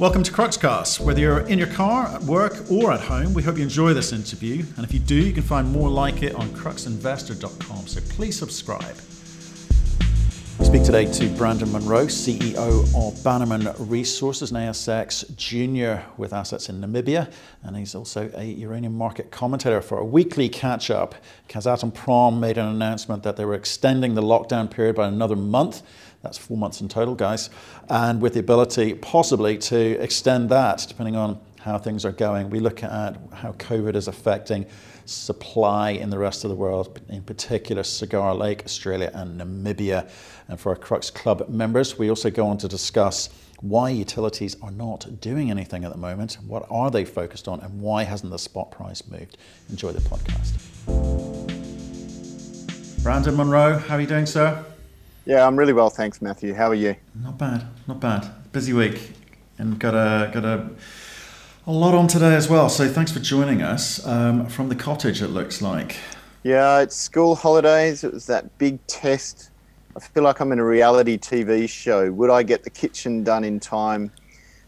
Welcome to Cruxcast. Whether you're in your car, at work, or at home, we hope you enjoy this interview. And if you do, you can find more like it on cruxinvestor.com. So please subscribe. We speak today to Brandon Munro, CEO of Bannerman Resources, an ASX junior with assets in Namibia, and he's also a uranium market commentator for a weekly catch up. Kazatomprom made an announcement that they were extending the lockdown period by another month. That's four months in total, guys. And with the ability possibly to extend that depending on how things are going. We look at how COVID is affecting supply in the rest of the world, in particular Cigar Lake, Australia, and Namibia. And for our Crux Club members, we also go on to discuss why utilities are not doing anything at the moment, what are they focused on, and why hasn't the spot price moved? Enjoy the podcast. Brandon Munro, how are you doing, sir? Yeah, I'm really well, thanks, Matthew. How are you? Not bad, not bad. Busy week, and got a got a a lot on today as well. So thanks for joining us um, from the cottage. It looks like. Yeah, it's school holidays. It was that big test. I feel like I'm in a reality TV show. Would I get the kitchen done in time?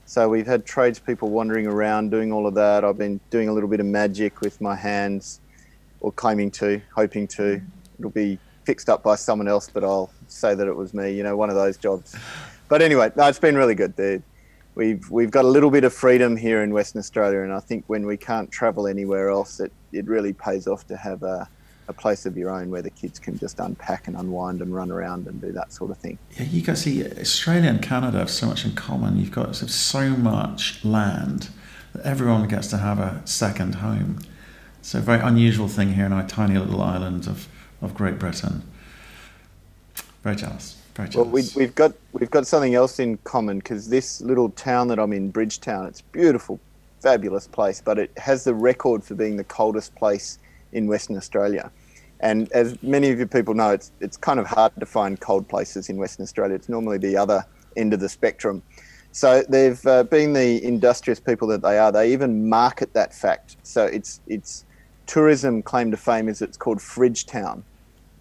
So we've had tradespeople wandering around doing all of that. I've been doing a little bit of magic with my hands, or claiming to, hoping to. It'll be fixed up by someone else, but I'll say that it was me. You know, one of those jobs. But anyway, no, it's been really good. The, we've we've got a little bit of freedom here in Western Australia, and I think when we can't travel anywhere else, it, it really pays off to have a, a place of your own where the kids can just unpack and unwind and run around and do that sort of thing. Yeah, you guys see Australia and Canada have so much in common. You've got so much land that everyone gets to have a second home. It's a very unusual thing here in our tiny little island of of Great Britain. Very jealous. Very jealous. Well, we, we've got we've got something else in common because this little town that I'm in, Bridgetown, it's beautiful, fabulous place, but it has the record for being the coldest place in Western Australia. And as many of you people know, it's it's kind of hard to find cold places in Western Australia. It's normally the other end of the spectrum. So they've uh, been the industrious people that they are. They even market that fact. So it's it's tourism claim to fame is it's called Fridge Town.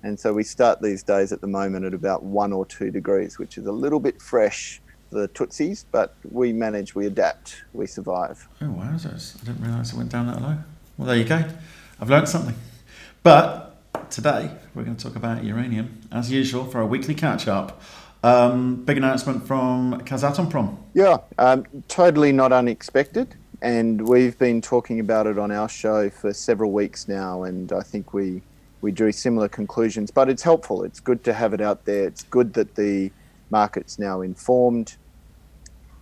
And so we start these days at the moment at about one or two degrees, which is a little bit fresh for the Tootsies, but we manage, we adapt, we survive. Oh, wowzers. I didn't realise it went down that low. Well, there you go. I've learned something. But today we're going to talk about uranium, as usual, for our weekly catch up. Um, big announcement from Kazatomprom. Yeah, um, totally not unexpected and we've been talking about it on our show for several weeks now, and I think we we drew similar conclusions. But it's helpful. It's good to have it out there. It's good that the market's now informed.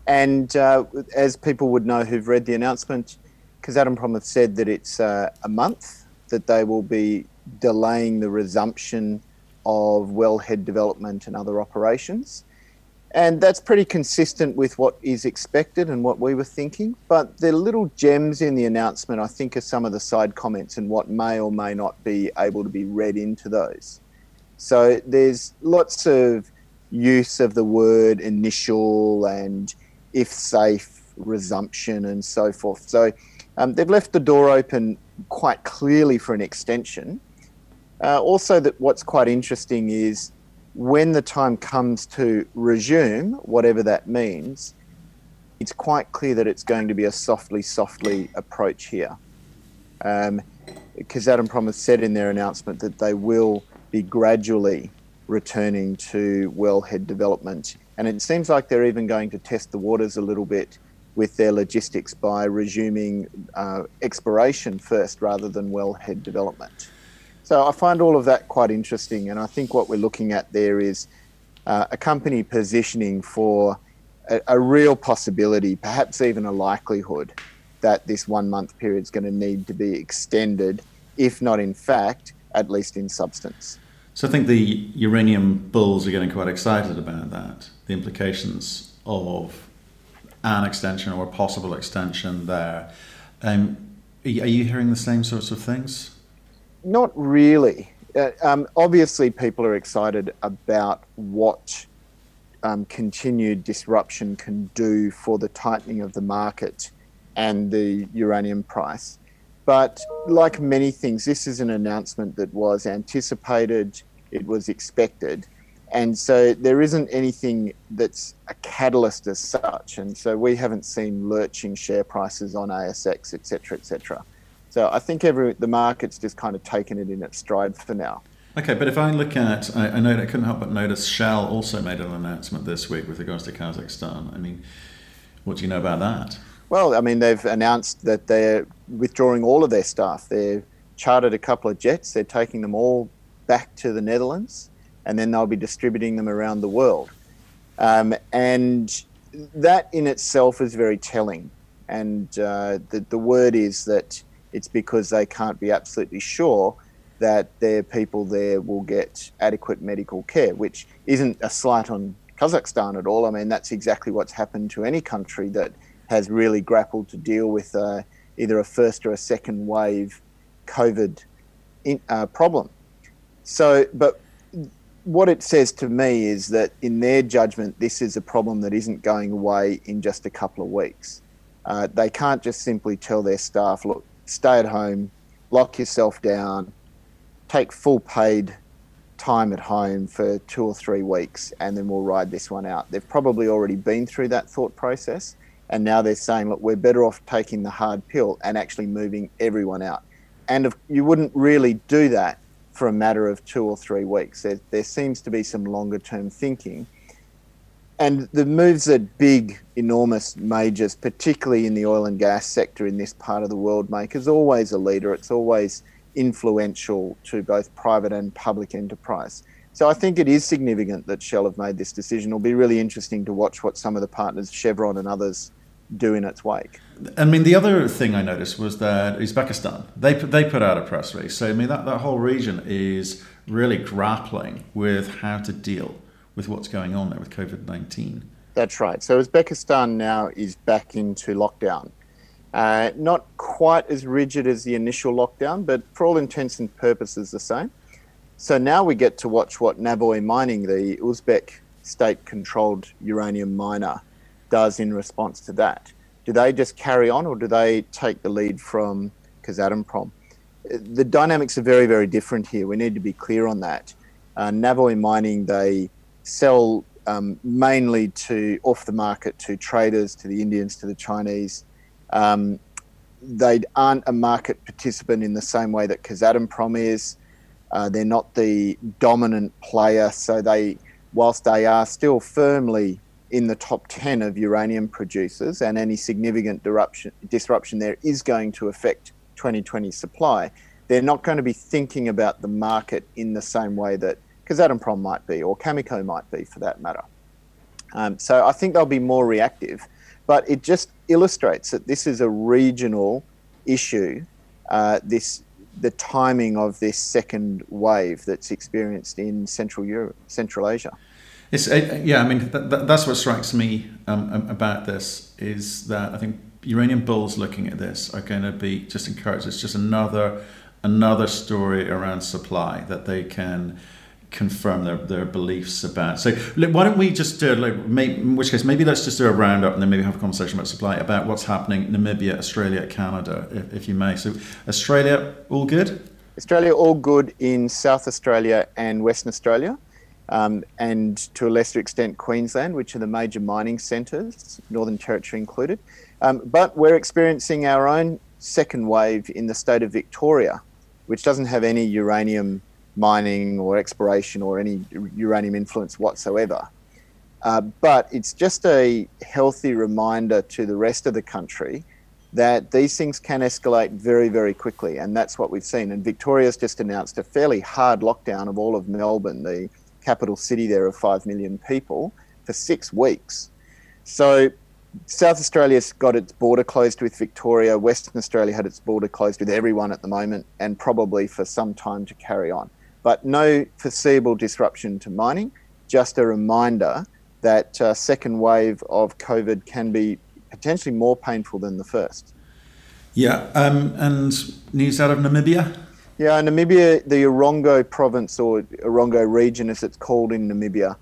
And uh, as people would know who've read the announcement, Kazatomprom have said that it's uh, a month that they will be delaying the resumption of wellhead development and other operations. And that's pretty consistent with what is expected and what we were thinking. But the little gems in the announcement, I think, are some of the side comments and what may or may not be able to be read into those. So there's lots of use of the word initial and if safe resumption and so forth. So um, they've left the door open quite clearly for an extension. Uh, also, that what's quite interesting is when the time comes to resume, whatever that means, it's quite clear that it's going to be a softly, softly approach here. Um, Kazatomprom has said in their announcement that they will be gradually returning to wellhead development. And it seems like they're even going to test the waters a little bit with their logistics by resuming uh, exploration first rather than wellhead development. So I find all of that quite interesting, and I think what we're looking at there is uh, a company positioning for a, a, real possibility, perhaps even a likelihood, that this one month period is going to need to be extended, if not in fact, at least in substance. So I think the uranium bulls are getting quite excited about that, the implications of an extension or a possible extension there. Um, are you hearing the same sorts of things? Not really. Uh, um, obviously, people are excited about what um, continued disruption can do for the tightening of the market and the uranium price. But like many things, this is an announcement that was anticipated, it was expected, And so there isn't anything that's a catalyst as such. And so we haven't seen lurching share prices on ASX, etc., etc. So I think every the market's just kind of taken it in its stride for now. Okay, but if I look at, I, I know I couldn't help but notice Shell also made an announcement this week with regards to Kazakhstan. I mean, what do you know about that? Well, I mean, they've announced that they're withdrawing all of their staff. They've chartered a couple of jets. They're taking them all back to the Netherlands, and then they'll be distributing them around the world. Um, and that in itself is very telling. And uh, the, the word is that it's because they can't be absolutely sure that their people there will get adequate medical care, which isn't a slight on Kazakhstan at all. I mean, that's exactly what's happened to any country that has really grappled to deal with uh, either a first or a second wave COVID in, uh, problem. So, but what it says to me is that in their judgment, this is a problem that isn't going away in just a couple of weeks. Uh, they can't just simply tell their staff, look, stay at home, lock yourself down, take full paid time at home for two or three weeks, and then we'll ride this one out. They've probably already been through that thought process, and now they're saying, look, we're better off taking the hard pill and actually moving everyone out. And if, you wouldn't really do that for a matter of two or three weeks. There, there seems to be some longer term thinking. And the moves that big, enormous majors, particularly in the oil and gas sector in this part of the world, make is always a leader. It's always influential to both private and public enterprise. So I think it is significant that Shell have made this decision. It'll be really interesting to watch what some of the partners, Chevron and others, do in its wake. I mean, the other thing I noticed was that Uzbekistan they put, they put out a press release. So I mean, that, that whole region is really grappling with how to deal with what's going on there with COVID nineteen. That's right. So Uzbekistan now is back into lockdown. Uh, not quite as rigid as the initial lockdown, but for all intents and purposes, the same. So now we get to watch what Navoiy Mining, the Uzbek state controlled uranium miner, does in response to that. Do they just carry on or do they take the lead from Kazatomprom? The dynamics are very, very different here. We need to be clear on that. Uh, Mining, they sell um, mainly to off the market to traders, to the Indians, to the Chinese. Um, they aren't a market participant in the same way that Kazatomprom is. Uh, they're not the dominant player, so they, whilst they are still firmly in the top 10 of uranium producers, and any significant disruption, disruption there is going to affect 2020 supply, they're not going to be thinking about the market in the same way that Kazatomprom might be, or Cameco might be for that matter. Um, so I think they'll be more reactive, but it just illustrates that this is a regional issue. Uh, this the timing of this second wave that's experienced in Central Europe, Central Asia. It's uh, yeah. I mean, th- th- that's what strikes me um, about this is that I think uranium bulls looking at this are going to be just encouraged. It's just another another story around supply that they can confirm their, their beliefs about. So why don't we just do, like, in which case, maybe let's just do a roundup and then maybe have a conversation about supply, about what's happening Namibia, Australia, Canada, if, if you may. So Australia, all good? Australia, all good in South Australia and Western Australia um, and to a lesser extent Queensland, which are the major mining centres, Northern Territory included. Um, but we're experiencing our own second wave in the state of Victoria, which doesn't have any uranium mining or exploration or any uranium influence whatsoever. Uh, but it's just a healthy reminder to the rest of the country that these things can escalate very, very quickly. And that's what we've seen. And Victoria's just announced a fairly hard lockdown of all of Melbourne, the capital city there of 5 million people, for six weeks. So South Australia's got its border closed with Victoria. Western Australia had its border closed with everyone at the moment and probably for some time to carry on. But no foreseeable disruption to mining, just a reminder that uh, second wave of COVID can be potentially more painful than the first. Yeah, um, and news out of Namibia? Yeah, Namibia, the Erongo province or Erongo region, as it's called in Namibia,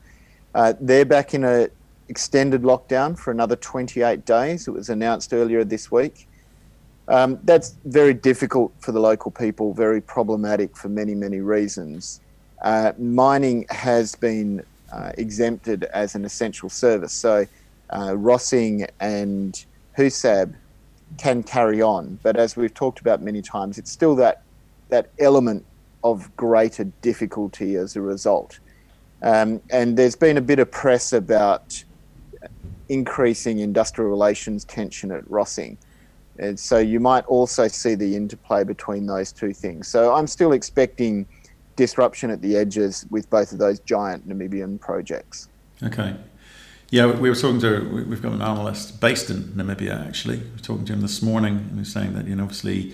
uh, they're back in a extended lockdown for another 28 days. It was announced earlier this week. Um, that's very difficult for the local people, very problematic for many, many reasons. Uh, mining has been uh, exempted as an essential service. So uh, Rossing and Husab can carry on, but as we've talked about many times, it's still that that element of greater difficulty as a result. Um, and there's been a bit of press about increasing industrial relations tension at Rossing. And so you might also see the interplay between those two things. So I'm still expecting disruption at the edges with both of those giant Namibian projects. Okay. Yeah, we were talking to, we've got an analyst based in Namibia actually. We were talking to him this morning and he was saying that, you know, obviously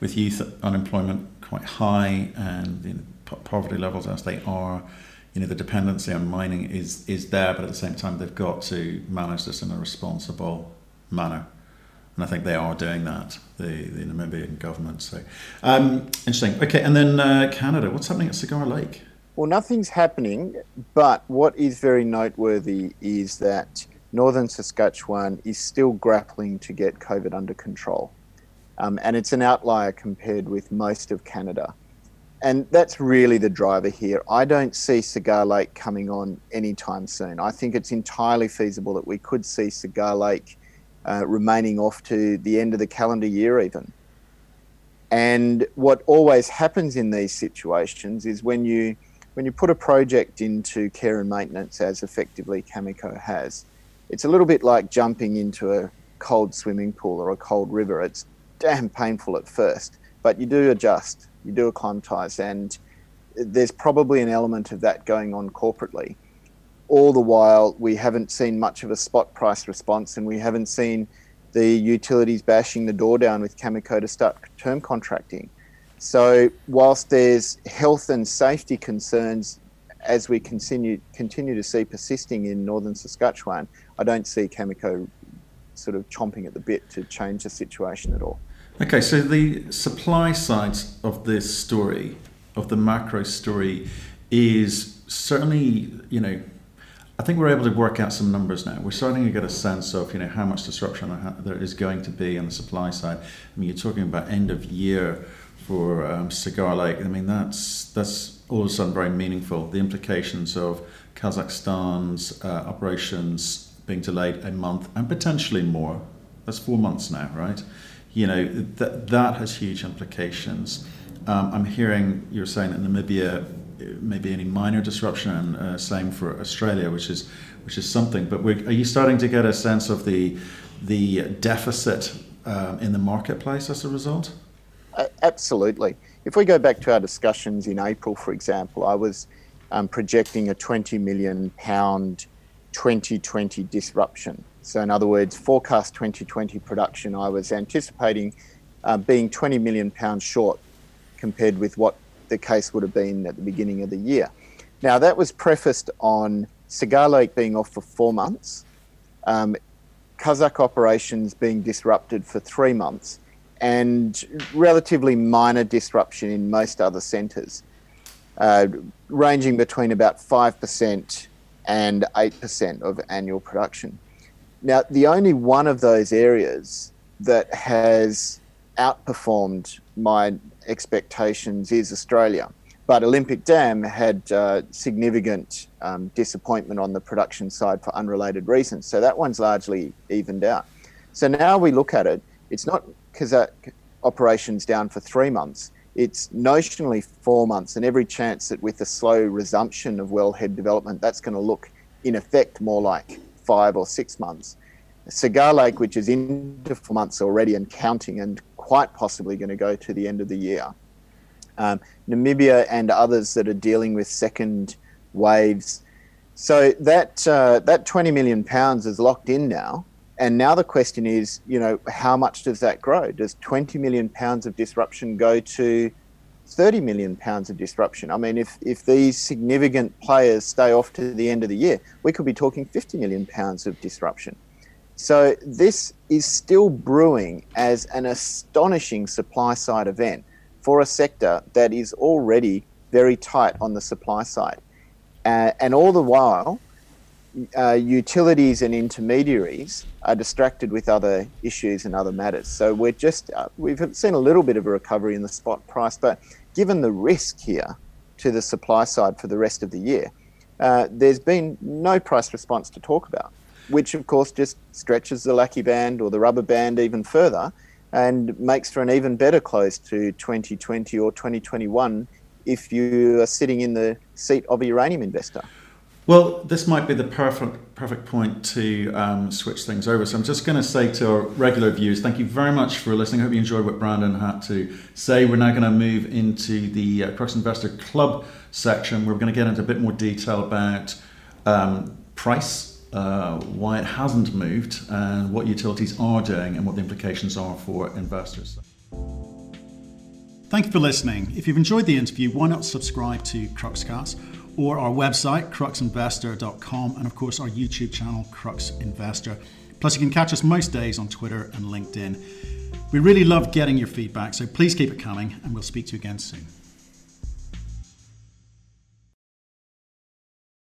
with youth unemployment quite high and you know, poverty levels as they are, you know, the dependency on mining is, is there, but at the same time, they've got to manage this in a responsible manner. And I think they are doing that, the, the Namibian government. So, um, interesting. Okay, and then uh, Canada. What's happening at Cigar Lake? Well, nothing's happening, but what is very noteworthy is that northern Saskatchewan is still grappling to get COVID under control. Um, and it's an outlier compared with most of Canada. And that's really the driver here. I don't see Cigar Lake coming on anytime soon. I think it's entirely feasible that we could see Cigar Lake uh, remaining off to the end of the calendar year, even. And what always happens in these situations is when you when you put a project into care and maintenance, as effectively Cameco has, it's a little bit like jumping into a cold swimming pool or a cold river. It's damn painful at first, but you do adjust, you do acclimatise, and there's probably an element of that going on corporately. All the while, we haven't seen much of a spot price response, and we haven't seen the utilities bashing the door down with Cameco to start term contracting. So, whilst there's health and safety concerns as we continue continue to see persisting in northern Saskatchewan, I don't see Cameco sort of chomping at the bit to change the situation at all. Okay, so the supply side of this story, of the macro story, is certainly, you know, I think we're able to work out some numbers now. We're starting to get a sense of, you know, how much disruption there is going to be on the supply side. I mean, you're talking about end of year for um, Cigar Lake. I mean, that's that's all of a sudden very meaningful. The implications of Kazakhstan's uh, operations being delayed a month and potentially more. That's four months now, right? you know, that, that has huge implications. Um, I'm hearing you're saying that Namibia maybe any minor disruption, and uh, same for Australia, which is which is something. But are you starting to get a sense of the the deficit um, in the marketplace as a result? Uh, absolutely. If we go back to our discussions in April, for example, I was um, projecting a 20 million pound 2020 disruption so, in other words, forecast 2020 production, I was anticipating uh, being 20 million pounds short compared with what the case would have been at the beginning of the year. Now, that was prefaced on Cigar Lake being off for four months, um, Kazakh operations being disrupted for three months, and relatively minor disruption in most other centres, uh, ranging between about 5% and 8% of annual production. Now, the only one of those areas that has outperformed my expectations is Australia. But Olympic Dam had uh, significant um, disappointment on the production side for unrelated reasons. So that one's largely evened out. So now we look at it, it's not Kazakh operations down for three months, it's notionally four months, and every chance that with the slow resumption of wellhead development, that's going to look in effect more like five or six months. Cigar Lake, which is into four months already and counting, and quite possibly going to go to the end of the year. Um, Namibia and others that are dealing with second waves. So that uh, that 20 million pounds is locked in now, and now the question is, you know, how much does that grow? Does 20 million pounds of disruption go to 30 million pounds of disruption. I mean, if, if these significant players stay off to the end of the year, we could be talking 50 million pounds of disruption. So this is still brewing as an astonishing supply side event for a sector that is already very tight on the supply side. Uh, and all the while, uh, utilities and intermediaries are distracted with other issues and other matters. So we're just uh, we've seen a little bit of a recovery in the spot price, but given the risk here to the supply side for the rest of the year, uh, there's been no price response to talk about, which of course just stretches the Lacquey band or the rubber band even further and makes for an even better close to 2020 or 2021 if you are sitting in the seat of a uranium investor. Well, this might be the perfect perfect point to um, switch things over. So I'm just going to say to our regular viewers, thank you very much for listening. I hope you enjoyed what Brandon had to say. We're now going to move into the uh, Crux Investor Club section. We're going to get into a bit more detail about um, price, uh, why it hasn't moved, and what utilities are doing, and what the implications are for investors. Thank you for listening. If you've enjoyed the interview, why not subscribe to Cruxcast? or our website, cruxinvestor.com, and of course our YouTube channel, Crux Investor. Plus, you can catch us most days on Twitter and LinkedIn. We really love getting your feedback, so please keep it coming, and we'll speak to you again soon.